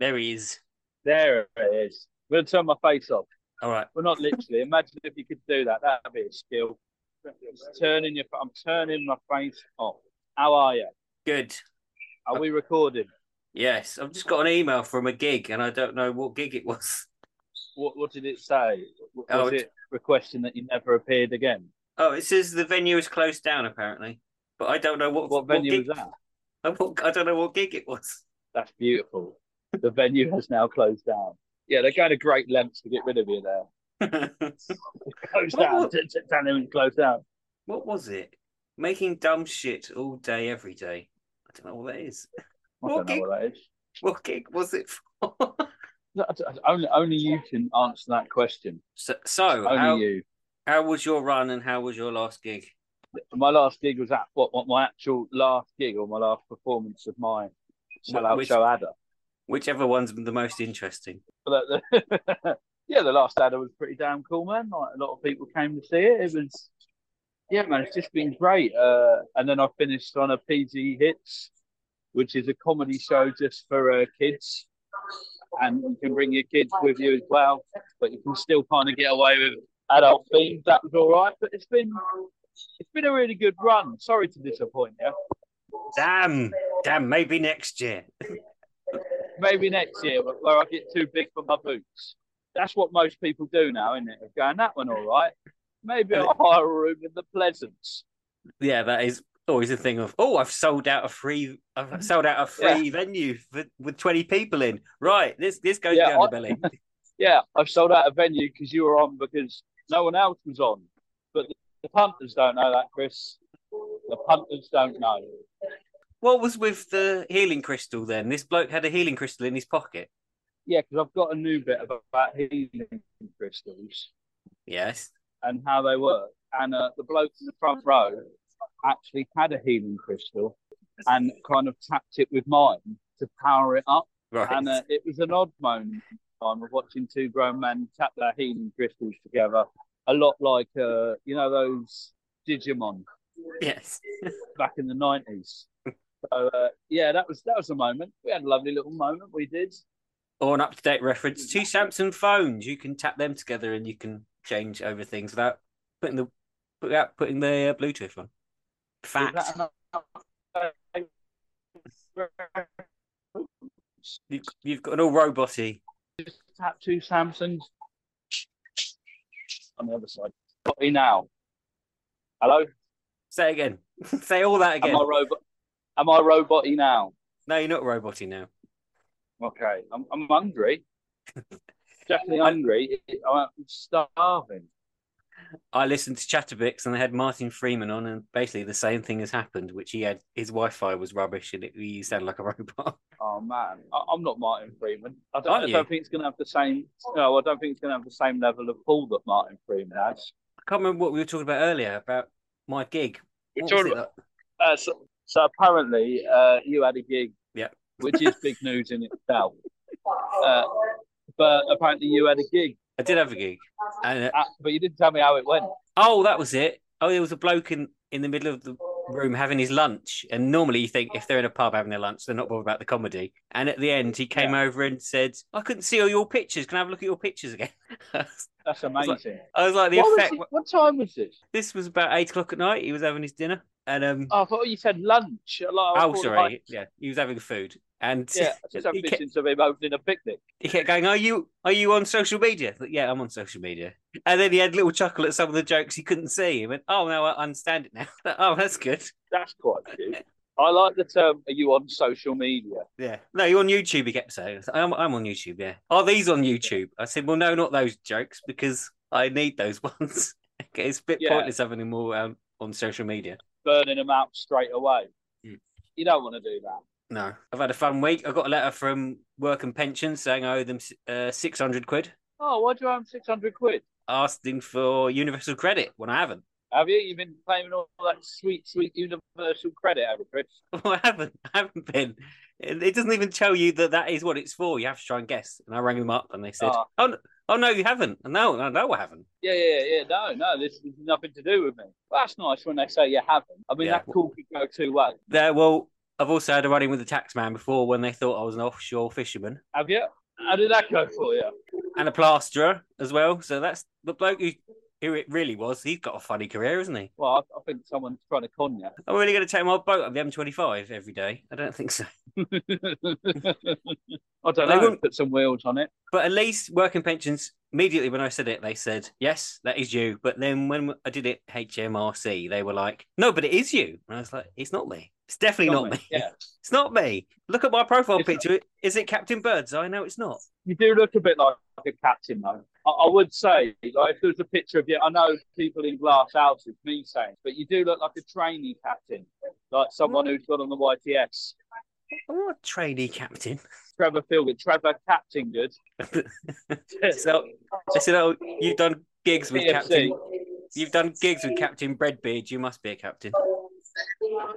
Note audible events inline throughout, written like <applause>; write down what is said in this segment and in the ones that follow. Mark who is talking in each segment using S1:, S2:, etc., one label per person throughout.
S1: There he is.
S2: There it is. I'm going to turn my face off.
S1: All right.
S2: Well, not literally. Imagine if you could do that. That'd be a skill. Just turning your. I'm turning my face off. How are you?
S1: Good.
S2: Are we recording?
S1: Yes. I've just got an email from a gig and I don't know what gig it was.
S2: What What did it say? Oh, was
S1: Oh,
S2: it requesting that you never appeared again?
S1: Oh, it says the venue is closed down apparently. But I don't know what
S2: What venue
S1: gig,
S2: was that?
S1: I <laughs> what- I don't know what gig it was.
S2: That's beautiful. The venue has now closed down. Yeah, they're going to great lengths to get rid of you there. <laughs> Closed
S1: What-
S2: down. him it's closed down.
S1: what was it? Making dumb shit all day, every day. I don't know what that is.
S2: I
S1: What
S2: don't know
S1: gig?
S2: what that is.
S1: What gig was it for? <laughs>
S2: No, I- I- Only, only you can answer that question.
S1: so, so
S2: Only
S1: how,
S2: you.
S1: how was your run and how was your last gig?
S2: My last gig was at what, what my actual last gig or my last performance of my sellout
S1: Which-
S2: show Adder.
S1: Whichever one's the most interesting. <laughs>
S2: Yeah, the last Adder was pretty damn cool, man. Like, a lot of people came to see it. It was, yeah, man, it's just been great. Uh, and then I finished on a PG Hits, which is a comedy show just for uh, kids. And you can bring your kids with you as well, but you can still kind of get away with adult themes. That was all right, but it's been it's been a really good run. Sorry to disappoint you.
S1: Damn, damn, maybe next year. <laughs>
S2: Maybe next year, where I get too big for my boots. That's what most people do now, isn't it? Of Going that one all right. Maybe I'll hire a room in the Pleasance.
S1: Yeah, that is always a thing of oh, I've sold out a free, I've sold out a free venue for, with twenty people in. Right, this this goes
S2: Yeah,
S1: down
S2: I-
S1: the belly. <laughs>
S2: Yeah, I've sold out a venue because you were on because no one else was on. But the, the punters don't know that, Chris. The punters don't know.
S1: What was with the healing crystal then? This bloke had a healing crystal in his pocket.
S2: Yeah, because I've got a new bit about, healing crystals
S1: Yes.
S2: and how they work. And uh, the bloke in the front row actually had a healing crystal and kind of tapped it with mine to power it up.
S1: Right.
S2: And uh, it was an odd moment in time of watching two grown men tap their healing crystals together. A lot like, uh, you know, those Digimon
S1: yes. <laughs>
S2: back in the 90s. So, uh, yeah, that was that was a moment. We had a lovely little moment. We did.
S1: Or an up to date reference two Samsung phones. You can tap them together and you can change over things without putting the without putting the uh, Bluetooth on. Fact.
S2: that
S1: You, you've got an all roboty.
S2: tap two Samsungs on the other side. Got me now. Hello?
S1: Say again. <laughs> Say all that again.
S2: Am I robot? Am I roboty now?
S1: No, you're not roboty now.
S2: Okay, I'm, I'm hungry. <laughs> Definitely hungry. I'm starving.
S1: I listened to Chatterbix and they had Martin Freeman on, and basically the same thing has happened. Which he had his Wi-Fi was rubbish, and it, he sounded like a <laughs> robot.
S2: Oh man, I, I'm not Martin Freeman. I don't, I don't think it's going to have the same. No, I don't think it's going to have the same level of pull that Martin Freeman has.
S1: I can't remember what we were talking about earlier about my gig.
S2: We're
S1: What was
S2: talking about- Uh, so, so apparently, uh, you had a gig,
S1: Yeah.
S2: which is big news in itself. <laughs> Uh, but apparently, you had a gig,
S1: I did have a gig, and uh,
S2: uh, but you didn't tell me how it went.
S1: oh, that was it. Oh, there was a bloke in in the middle of the room having his lunch, and normally you think if they're in a pub having their lunch, they're not bothered about the comedy. And at the end, he came over and said, "I couldn't see all your pictures. Can I have a look at your pictures again?" <laughs>
S2: That's amazing.
S1: I was like, the
S2: What,
S1: effect.
S2: it- what time was this?
S1: This was about eight o'clock at night. He was having his dinner, and um,
S2: Oh, I thought you said lunch. Like,
S1: oh, sorry,
S2: like-
S1: yeah, he was having food, and
S2: yeah, I <laughs> just have
S1: he, kept,
S2: visions of him opening a picnic.
S1: he kept going, "Are you are you on social media?" Like, yeah, I'm on social media. And then he had a little chuckle at some of the jokes he couldn't see. He went, "Oh, no, I understand it now." <laughs> oh, that's good.
S2: That's quite cute. I like the term. Are you on social media?
S1: Yeah. No, you're on YouTube. He kept saying, I'm, I'm on YouTube. Yeah. Are these on YouTube? I said, well, no, not those jokes because I need those <laughs> ones. okay, it's a bit
S2: Yeah.
S1: pointless having them all um, on social media.
S2: Burning them out straight away.
S1: Mm.
S2: You don't want to do that.
S1: No, I've had a fun week. I got a letter from Work and Pensions saying I owe them uh, 600 quid,
S2: Oh, why do you owe 600 quid?
S1: asking for universal credit when I haven't.
S2: Have you? You've been claiming all that sweet, sweet universal credit, have you, Chris? <laughs>
S1: Well, I haven't. I haven't been. It it doesn't even tell you that that is what it's for. You have to try and guess. And I rang them up and they said,
S2: Ah.
S1: oh, no, oh no, you haven't. No, no, no, I haven't.
S2: Yeah, yeah, yeah. No, no, this has nothing to do with me. Well, that's nice when they say you haven't. I mean,
S1: Yeah.
S2: that call could go two ways.
S1: There, well, I've also had a run in with the tax man before when they thought I was an offshore fisherman
S2: Have you? How did that go for you?
S1: and a plasterer as well. So that's the bloke who, who it really was. He's got a funny career, isn't he?
S2: Well, I, I think someone's trying to con you.
S1: I'm really going to take my boat up the M25 every day. I don't think so. <laughs>
S2: I don't
S1: They
S2: know.
S1: wouldn't-
S2: Put some wheels on it.
S1: But at least working pensions, immediately when I said it, they said, yes, that is you. But then when I did it HMRC, they were like, no, but it is you. And I was like, it's not me. It's definitely not, me.
S2: Yeah. <laughs>
S1: It's not me. Look at my profile
S2: It's not-
S1: picture. Is it Captain Birdseye? No, it's not.
S2: You do look a bit like a captain, though. I, I would say, like, if there was a picture of you, I know people in glass houses, me saying, but you do look like a trainee captain, like someone mm. who's got on the YTS.
S1: I'm a trainee captain.
S2: Trevor Philgood, Trevor Captain Good. <laughs>
S1: so I said, "Oh, you've done gigs with
S2: PFC.
S1: Captain. You've done gigs with Captain Breadbeard. You must be a captain."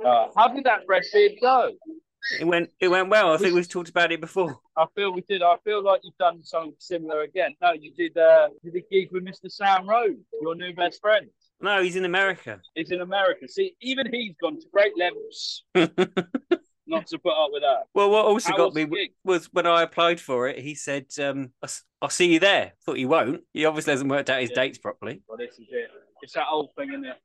S2: Uh, how did that Breadbeard go?
S1: It went. It went well. I think we've talked about it before.
S2: I feel we did. I feel like you've done something similar again. No, you did. Uh, you did a gig with Mr. Sam Rhodes, your new best friend.
S1: No, he's in America.
S2: He's in America. See, even he's gone to great levels <laughs> not to put up with that.
S1: Well, what also
S2: How
S1: got
S2: was
S1: me
S2: the
S1: w-
S2: gig?
S1: was when I applied for it. He said, um, I'll, "I'll see you there." Thought he won't. He obviously hasn't worked out his
S2: Yeah.
S1: dates properly.
S2: Well, this is it. It's that old thing, isn't it?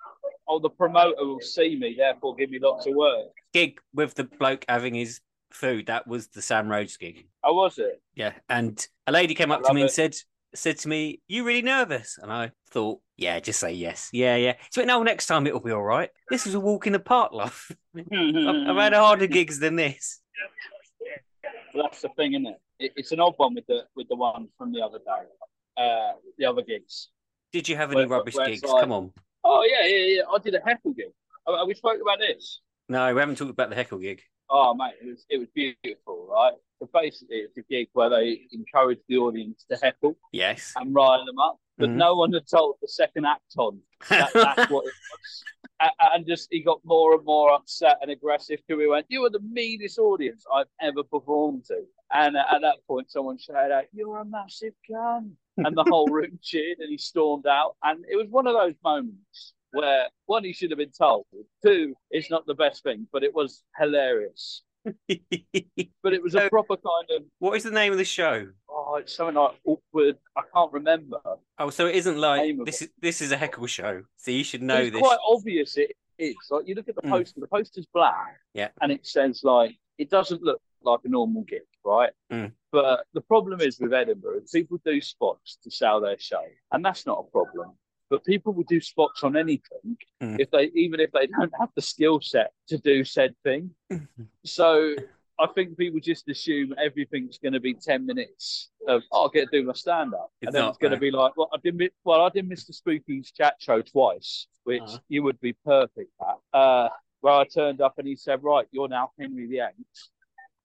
S2: Oh, the promoter will see me, therefore give me lots of work.
S1: Gig with the bloke having his food. That was the Sam Rhodes gig.
S2: How was it?
S1: Yeah, and a lady came up to me
S2: love
S1: and said said to me, "You really nervous?" And I thought, "Yeah, just say yes. Yeah, yeah." So went, "No, next time it'll be all right. This was a walk in the park, love. <laughs> I've, I've had harder gigs than this."
S2: Well, that's the thing, isn't it? it? It's an odd one with the with the one from the other day, uh, the other gigs.
S1: Did you have any
S2: Where-
S1: rubbish
S2: where
S1: gigs?
S2: like-
S1: Come on.
S2: Oh yeah, yeah, yeah. I did a heckle gig. Oh, we spoke about this.
S1: No, we haven't talked about the heckle gig.
S2: Oh mate, it was it was beautiful, right? So basically, it's a gig where they encourage the audience to heckle
S1: Yes.
S2: and rile them up, but
S1: Mhm.
S2: no one had told the second act on. That, that's what it <laughs> was. And just he got more and more upset and aggressive till we went, You are the meanest audience I've ever performed to. And at that point, someone shouted out, You're a massive cunt. And the whole room <laughs> cheered and he stormed out. And it was one of those moments where, one, he should have been told, two, it's not the best thing, but it was hilarious. <laughs> But it was a proper kind of,
S1: what is the name of the show?
S2: oh, it's something like awkward. I can't remember.
S1: Oh, so it isn't like this is this is a heckle show. So you should know
S2: it's
S1: this.
S2: quite obvious it is. Like you look at the
S1: Mm.
S2: poster, the poster's black.
S1: Yeah.
S2: And it says like it doesn't look like a normal gig, right?
S1: Mm.
S2: But the problem is with Edinburgh, people do spots to sell their show, and that's not a problem. But people will do spots on anything
S1: Mm.
S2: if they even if they don't have the skill set to do said thing. So I think people just assume everything's going to be ten minutes of oh, I'll get to do my stand up, and then it's going to be like, well, I did well, I did Mr. Spooky's chat show twice, which
S1: Uh-huh.
S2: you would be perfect at. Uh, where I turned up and he said, right, you're now Henry VIII.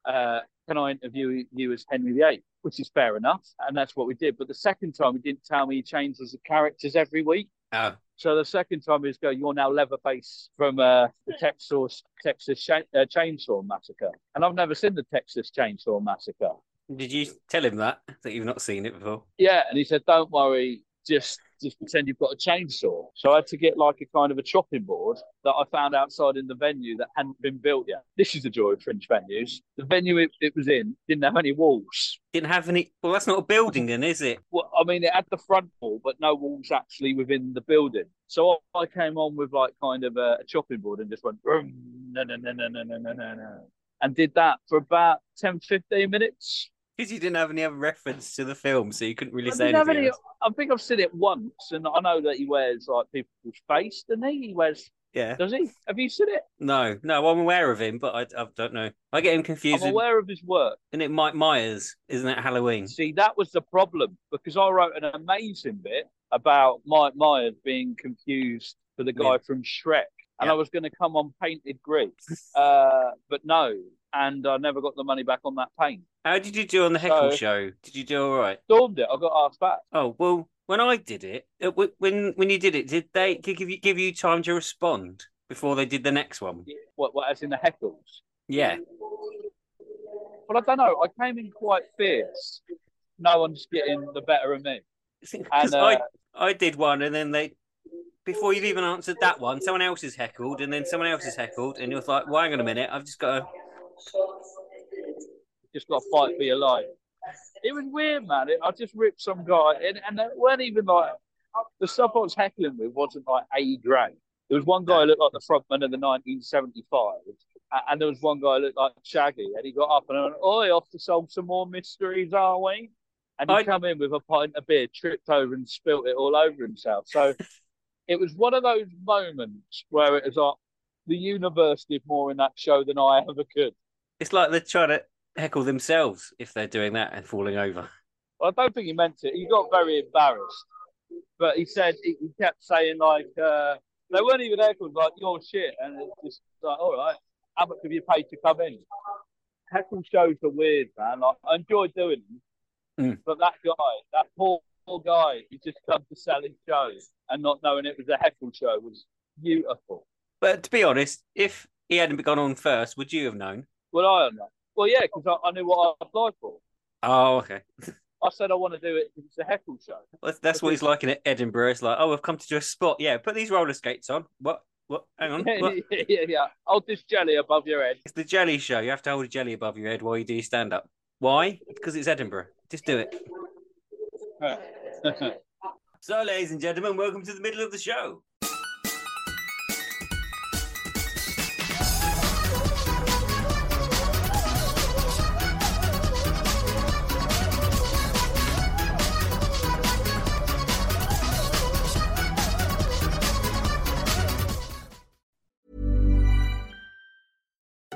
S2: Uh, can I interview you as Henry VIII? Which is fair enough, and that's what we did. But the second time, he didn't tell me he changes the characters every week.
S1: Oh,
S2: So the second time is go, you're now Leatherface from uh, the Texas Texas uh, Chainsaw Massacre, and I've never seen the Texas Chainsaw Massacre.
S1: did you tell him that that you've not seen it before?
S2: Yeah, and he said, don't worry, just just pretend you've got a chainsaw. So I had to get like a kind of a chopping board that I found outside in the venue that hadn't been built yet. This is the joy of fringe venues. The venue it, it was in didn't have any walls.
S1: Didn't have any. Well, that's not a building, then, is it?
S2: Well, I mean, it had the front wall, but no walls actually within the building. So I came on with like kind of a, a chopping board and just went, "Vroom, no, no, no, no, no, no, no, no, no," and did that for about 10, 15 minutes.
S1: Because you didn't have any other reference to the film, so you couldn't really
S2: I
S1: say anything.
S2: any- I think I've seen it once, and I know that he wears like people's face, doesn't he? He wears,
S1: Yeah.
S2: does he? Have you seen it?
S1: No, no, I'm aware of him, but I, I don't know. I get him confused.
S2: I'm
S1: with-
S2: aware of his work.
S1: Isn't it Mike Myers? Isn't it Halloween?
S2: See, that was the problem because I wrote an amazing bit about Mike Myers being confused for the guy
S1: Yeah.
S2: from Shrek, and
S1: Yeah.
S2: I was going to come on painted green, <laughs> uh, but no, and I never got the money back on that paint.
S1: How did you do on the Heckle
S2: So-
S1: show? Did you do all right?
S2: Stormed it. I got asked back.
S1: Oh well, when I did it, it when when you did it, did they give you give you time to respond before they did the next one?
S2: What? What? As in the heckles?
S1: Yeah.
S2: But I don't know. I came in quite fierce. No one's getting the better of me. <laughs> And,
S1: I
S2: uh,
S1: I did one, and then they before you've even answered that one, someone else is heckled, and then someone else is heckled, and you're like, well, hang on a minute, I've just got to.
S2: Just got to fight for your life. It was weird, man. It, I just ripped some guy, and, and it weren't even like the stuff I was heckling with wasn't like A grade. There was one guy who looked like the frontman of the 1975, a- and there was one guy who looked like Shaggy, and he got up and went, "Oi, off to solve some more mysteries, are we?" And he
S1: I-
S2: come in with a pint of beer, tripped over, and spilt it all over himself. So <laughs> it was one of those moments where it was like the universe did more in that show than I ever could.
S1: It's like they're trying to heckle themselves if they're doing that and falling over.
S2: Well, I don't think he meant it. He got very embarrassed, but he said he kept saying like uh, they weren't even heckled like your shit, and it's just like all right, how much have you paid to come in? Heckle shows are weird, man. Like, I enjoy doing them,
S1: Mm.
S2: but that guy, that poor, poor guy, he just come to sell his shows and not knowing it was a heckle show was beautiful.
S1: But to be honest, if he hadn't gone on first, would you have known?
S2: Well, I don't know. Well, yeah, because I, I knew what I applied for.
S1: Oh, okay.
S2: I said I want to do it it's a heckle show.
S1: That's, that's what he's like in Edinburgh. It's like, oh, I've come to do a spot. Yeah, put these roller skates on. What? What? Hang on. <laughs> What?
S2: yeah, yeah, yeah. Hold this jelly above your head.
S1: It's the jelly show. You have to hold a jelly above your head while you do your stand up. Why? Because it's Edinburgh. Just do it. <laughs> So, ladies and gentlemen, welcome to the middle of the show.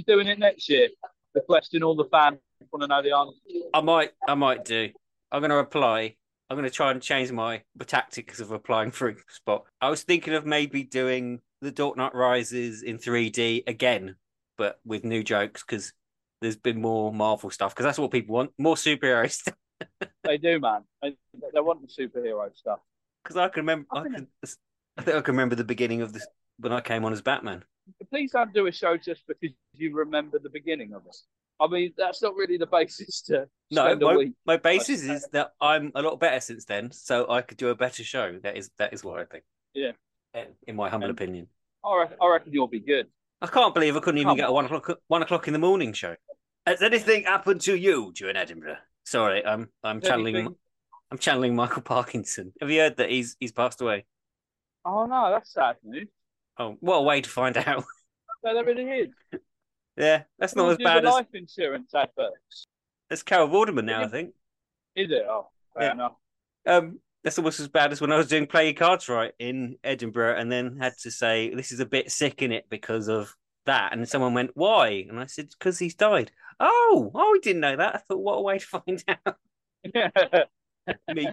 S2: you doing it next year? The question all the fans want to know the answer.
S1: I might, I might do. I'm going to apply. I'm going to try and change my tactics of applying for a <laughs> spot. I was thinking of maybe doing the Dark Knight Rises in 3D again, but with new jokes because there's been more Marvel stuff because that's what people want, more superhero stuff. <laughs>
S2: They do, man. They, they want the superhero stuff. <laughs>
S1: Because I can remember, I, can, I think I can remember the beginning of this when I came on as Batman.
S2: Please don't do a show just because you remember the beginning of it. I mean, that's not really the basis to
S1: No, my,
S2: week.
S1: my basis is that I'm a lot better since then, so I could do a better show. That is that is what I think,
S2: Yeah, eh,
S1: in my humble
S2: And-
S1: opinion.
S2: I reckon, I reckon you'll be good.
S1: I can't believe I couldn't even
S2: Come
S1: get a one o'clock one o'clock in the morning show. Has anything happened to you during Edinburgh? Sorry, I'm I'm channeling
S2: Anything?
S1: I'm channeling Michael Parkinson. Have you heard that he's he's passed away?
S2: Oh no, that's sad news.
S1: Oh, what a way to find <laughs> out.
S2: No, that really is.
S1: yeah, that's not as bad as
S2: life insurance adverts.
S1: that's Carol Vorderman now. I think.
S2: Is it? Oh, fair
S1: Yeah.
S2: enough.
S1: Um, that's almost as bad as when I was doing Play Your Cards Right in Edinburgh, and then had to say this is a bit sick in it because of that. And someone went, "Why?" And I said, "Because he's died." Oh, oh, we didn't know that. I thought, what a way to find <laughs> out. <laughs> Me.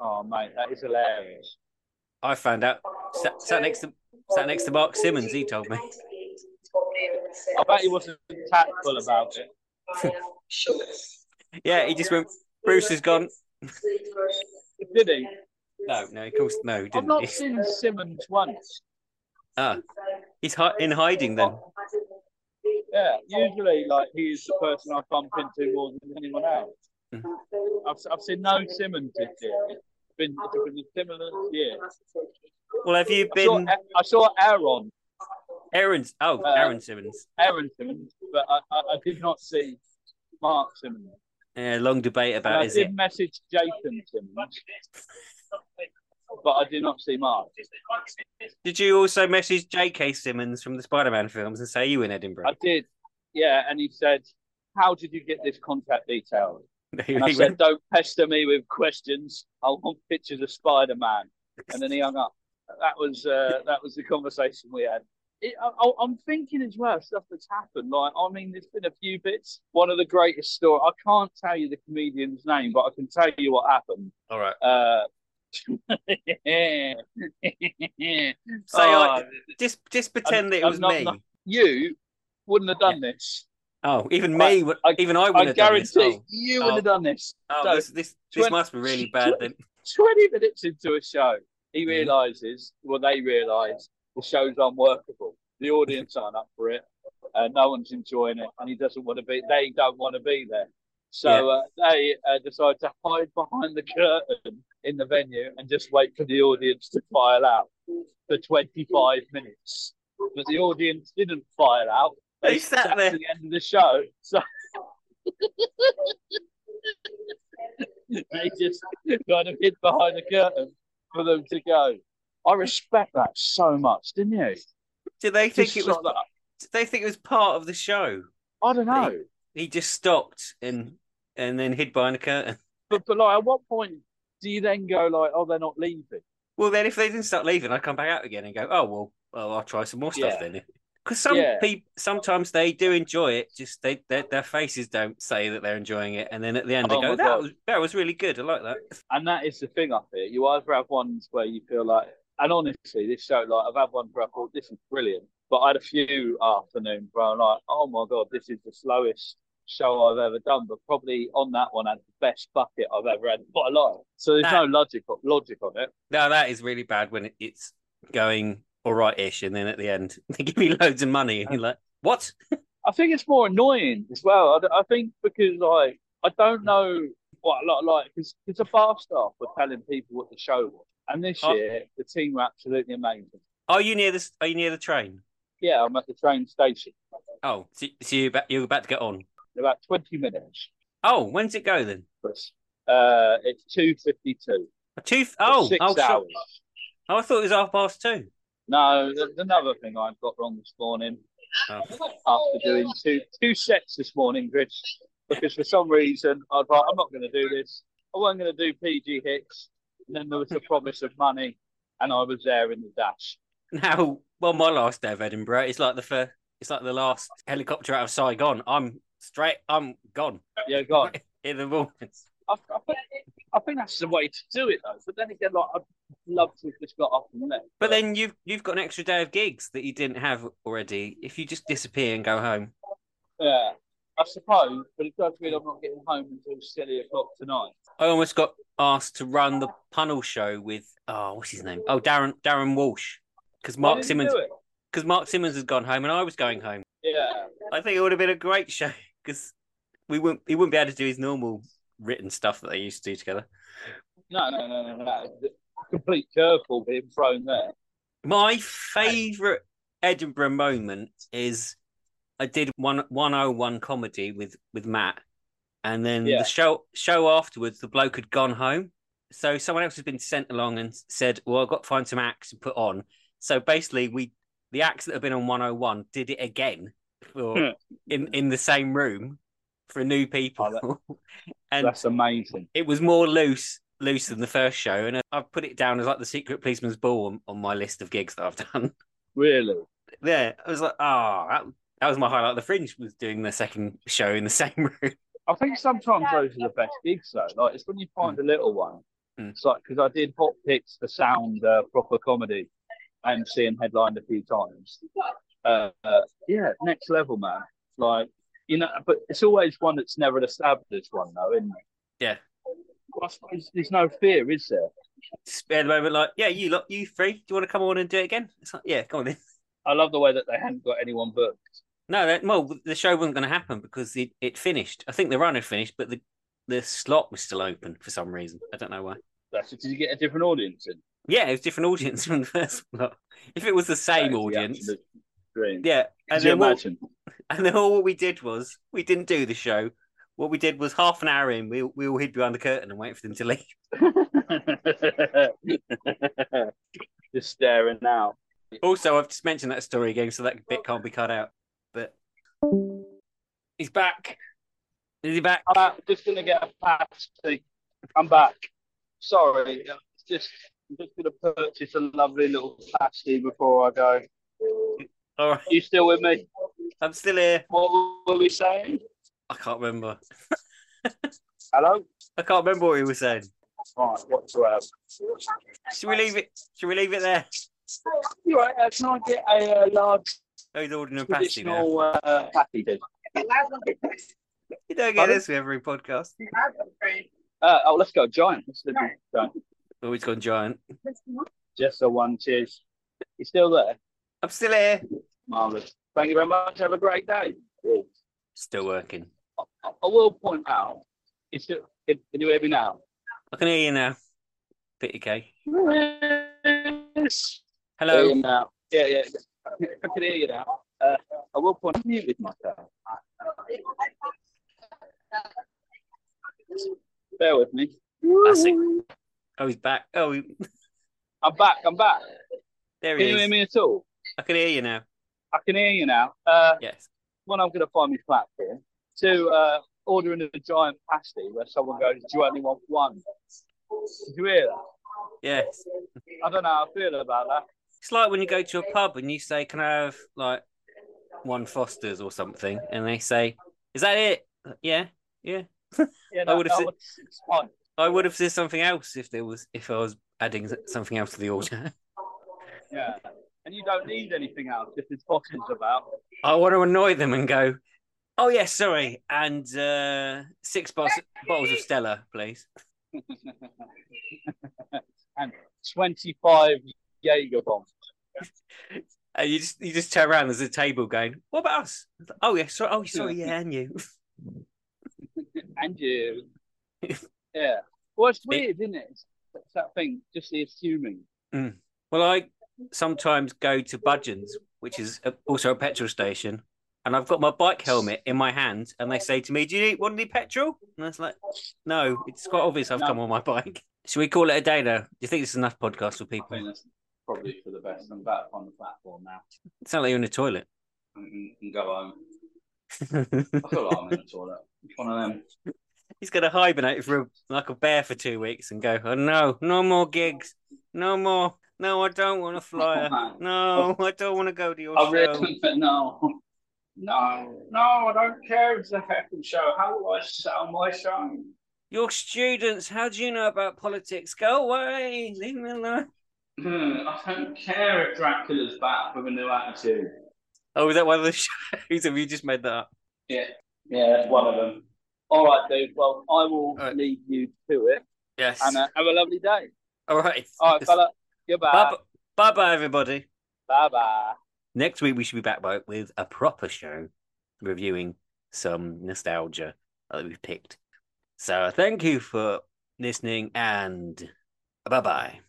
S2: oh mate, that is hilarious.
S1: I found out. Sat, sat next to sat next to Mark Simmons. He told me.
S2: I bet he wasn't tactful about it. <laughs>
S1: Yeah, he just went. Bruce is gone. <laughs>
S2: Did he?
S1: No, no, of course, no, he
S2: I've
S1: didn't. He-
S2: seen Simmons once.
S1: Ah, he's hi- in hiding then.
S2: Yeah, usually like he's the person I bump into more than anyone else.
S1: Mm-hmm.
S2: I've, I've seen no Simmons this year. It's been, it's been a similar year.
S1: Well, have you
S2: I saw,
S1: been
S2: I saw Aaron,
S1: Aaron's? Oh,
S2: Uh,
S1: Aaron Simmons.
S2: Aaron Simmons, but I, I, I did not see Mark Simmons.
S1: Yeah, long debate
S2: And
S1: about
S2: I
S1: is
S2: did
S1: it.
S2: message Jason Simmons, but I did not see Mark.
S1: Did you also message J.K. Simmons from the Spider-Man films and say you in Edinburgh?
S2: I did, yeah, and he said, "How did you get this contact details?" <laughs>
S1: He
S2: And I said, "Don't pester me with questions. I want pictures of Spider Man." And then he hung up. That was uh, that was the conversation we had. It, I, I- I'm thinking as well stuff that's happened. Like, I mean, there's been a few bits. One of the greatest stories. I can't tell you the comedian's name, but I can tell you what happened.
S1: All right.
S2: Uh, <laughs>
S1: Say
S2: Oh,
S1: I, just just pretend that it
S2: I'm
S1: was
S2: not-
S1: me.
S2: not- you wouldn't have done this.
S1: Oh, even
S2: I-
S1: me, would
S2: I-
S1: even I
S2: I
S1: would have done this.
S2: guarantee
S1: Oh,
S2: you
S1: Oh.
S2: wouldn't have done this.
S1: oh,
S2: So,
S1: this this, this
S2: twen-
S1: must be really bad then.
S2: 20 minutes into a show, he
S1: Mm-hmm.
S2: realizes, well, they realize the show's unworkable. The audience aren't up for it. Uh, no one's enjoying it, and he doesn't want to be. They don't want to be there. So uh, they uh, decide to hide behind the curtain in the venue and just wait for the audience to file out for 25 minutes. But the audience didn't file out. They,
S1: They sat
S2: sat
S1: there.
S2: to the end of the show. So <laughs> <laughs> they just kind of hid behind the curtain for them to go. I respect that so much, didn't you?
S1: Did they think
S2: Just
S1: it was? Did they think it was part of the show?
S2: I don't know.
S1: He just stopped and and then hid behind a curtain.
S2: But but like, at what point do you then go like, oh, they're not leaving?
S1: Well, then if they didn't start leaving, I'd come back out again and go, oh well, well I'll try some more stuff
S2: Yeah.
S1: then. Because some
S2: Yeah.
S1: people sometimes they do enjoy it, just they their, their faces don't say that they're enjoying it, and then at the end they
S2: Oh
S1: go, "That
S2: God.
S1: was that was really good. I like that."
S2: And that is the thing up here. You either have ones where you feel like, and honestly, this show, like, I've had one where I thought this is brilliant, but I had a few afternoons where I'm like, oh my god, this is the slowest show I've ever done. But probably on that one, I had the best bucket I've ever had in my life. So there's
S1: That-
S2: no logic logic on it.
S1: No, that is really bad when it's going all right ish, and then at the end <laughs> they give you loads of money, and you're like, "What?"
S2: I think it's more annoying as well. I, I think because like I don't know what a lot like because the bar staff were telling people what the show was, and this
S1: Oh.
S2: year the team were absolutely amazing.
S1: Are you near the Are you near the train?
S2: Yeah, I'm at the train station.
S1: Oh, so, so you're about, you're about to get on.
S2: In about twenty minutes.
S1: Oh, when's it go then?
S2: Uh, it's two fifty two.
S1: A two. Oh,
S2: six
S1: oh, sure.
S2: hours.
S1: Oh, I thought it was half past two.
S2: No, there's another thing I've got wrong this morning.
S1: Oh.
S2: After doing two two sets this morning, Chris, because for some reason I was like, I'm not going to do this. I wasn't going to do PG hits. And then there was the promise of money, and I was there in the dash.
S1: Now, well, my last day of Edinburgh, it's like the first, it's like the last helicopter out of Saigon. I'm straight. I'm gone
S2: Yeah, go on. <laughs>
S1: in the morning.
S2: I, I, think, I think that's the way to do it, though. But then again, like I'd love to have just got up and left.
S1: But then you've you've got an extra day of gigs that you didn't have already. If you just disappear and go home,
S2: yeah, I suppose. But it does mean I'm not getting home until silly o'clock tonight.
S1: I almost got asked to run the panel show with oh, what's his name? Oh, Darren Darren Walsh, because
S2: oh,
S1: Mark Simmons because Mark Simmons has gone home and I was going home.
S2: Yeah.
S1: I think it would have been a great show because we wouldn't he wouldn't be able to do his normal written stuff that they used to do together.
S2: No, no, no, no, no. Complete curveball being thrown there.
S1: My favourite Edinburgh moment is I did one one oh one comedy with with Matt, and then
S2: Yeah.
S1: the show show afterwards, the bloke had gone home, so someone else has been sent along and said, "Well, I've got to find some acts to put on." So basically, we the acts that have been on one oh one did it again for hmm. in in the same room for new people, <laughs> and
S2: That's amazing.
S1: it was more loose loose than the first show, and I've put it down as like the Secret Policeman's Ball on, on my list of gigs that I've <laughs> done.
S2: Really?
S1: yeah, I was like, oh, that, that was my highlight. The Fringe was doing the second show in the <laughs> same room.
S2: I think sometimes those are the best gigs, though. Like it's when you find a little one.
S1: Mm.
S2: It's like because I did hot picks for sound uh, proper comedy, and seeing headlined a few times. Uh, uh, yeah, next level, man. Like you know, but it's always one that's never an established one, though, isn't it?
S1: Yeah.
S2: I suppose there's no fear, is there?
S1: Spare the moment, like, yeah, you lot, you free? Do you want to come on and do it again? It's like, yeah, come on in.
S2: I love the way that they hadn't got anyone booked.
S1: No, that, well, the show wasn't going to happen because it, it finished. I think the run had finished, but the the slot was still open for some reason. I don't know why.
S2: That's did you get a different audience in?
S1: Yeah, it was a different audience <laughs> from the first. If it was the same
S2: the
S1: audience,
S2: absolute dream.
S1: yeah. <laughs> And then, what, and then all we did was we didn't do the show. What we did was half an hour in, we we all hid behind the curtain and waited for them to leave. <laughs>
S2: Just staring now.
S1: Also, I've just mentioned that story again, so that bit can't be cut out. But he's back. Is he back?
S2: I'm just gonna get a pasty. I'm back. Sorry, it's just I'm just gonna purchase a lovely little pasty before I go.
S1: All right,
S2: You still with me?
S1: I'm still here.
S2: What were we saying?
S1: I can't remember. <laughs>
S2: Hello.
S1: I can't remember what we were saying.
S2: Right, what to have?
S1: Should we leave it? Should we leave it there?
S2: You right, uh, can I get a uh, large
S1: Oh, he's ordering a pasty now.
S2: uh, pasty?
S1: You don't get this with every podcast.
S2: Uh, oh, let's go giant. Let's do giant.
S1: Oh, he's gone giant.
S2: Just a one. Cheers. You still there?
S1: I'm still here.
S2: Marvelous. Thank you very much. Have a great day.
S1: Still working.
S2: I, I will point out. It's still, can can you hear me now?
S1: I can hear you now. Pity K.
S2: Yes.
S1: Hello.
S2: Now. Yeah, yeah. I can hear you now. Uh, I will point. I'm muted myself. Bear with me.
S1: Oh, he's back. Oh, he-
S2: I'm back. I'm back.
S1: there he
S2: Can
S1: he
S2: you hear me at all?
S1: I can hear you now.
S2: I can hear you now. Uh,
S1: Yes.
S2: one, I'm going to find my platform. Two, uh, ordering a giant pasty where someone goes, "Do you only want one?" Did you hear that?
S1: Yes.
S2: I don't know how I feel about that.
S1: It's like when you go to a pub and you say, "Can I have like one Foster's or something, and they say, "Is that it?" Yeah, yeah.
S2: Yeah, <laughs>
S1: I would have said,
S2: was.
S1: I would have said something else if there was if I was adding something else to the order.
S2: Yeah. <laughs> And you don't need anything else if it's Foster's about.
S1: I want to annoy them and go, "Oh yes, sorry, and uh, six bos- bottles of Stella, please." <laughs>
S2: and 25 Jaeger bombs. <laughs>
S1: And you just you just turn around. There's a table going. What about us? Oh yeah, sorry. Oh sorry, <laughs> yeah, and you.
S2: and you. yeah. Well, it's weird, isn't it? It's, it's that thing, just the assuming.
S1: Mm. Well, I sometimes go to Budgens, which is also a petrol station, and I've got my bike helmet in my hand, and they say to me, "Do you need, want any petrol?" And I was like, "No, it's quite obvious I've
S2: No.
S1: come on my bike." <laughs> Should we call it a day now? Do you think this is enough podcast for
S2: I
S1: people?
S2: probably for the best. I'm back on the platform now.
S1: It sounds like you're in the toilet.
S2: And, and- and go home. <laughs> I feel like I'm in the toilet. One of them.
S1: He's going to hibernate for a, like a bear for two weeks and go, "Oh no, no more gigs, no more." No, I don't want to <laughs> fly. No, I don't want to go to your
S2: I
S1: show.
S2: really, no. No, no, I don't care if it's a heckin' show. How will I sell my show?
S1: Your students, how do you know about politics? Go away, leave me alone.
S2: Hmm, I don't care if Dracula's back with a new attitude.
S1: Oh, is that one of the <laughs> shows? Have you just made that up?
S2: Yeah, yeah, that's one of them. All right, dude. Well, I will leave you to it.
S1: Yes.
S2: And uh, have a lovely day.
S1: All right.
S2: All right, <laughs> fella. Goodbye.
S1: Bye bye, everybody.
S2: Bye bye.
S1: Next week, we should be back with a proper show reviewing some nostalgia that we've picked. So, thank you for listening and bye bye.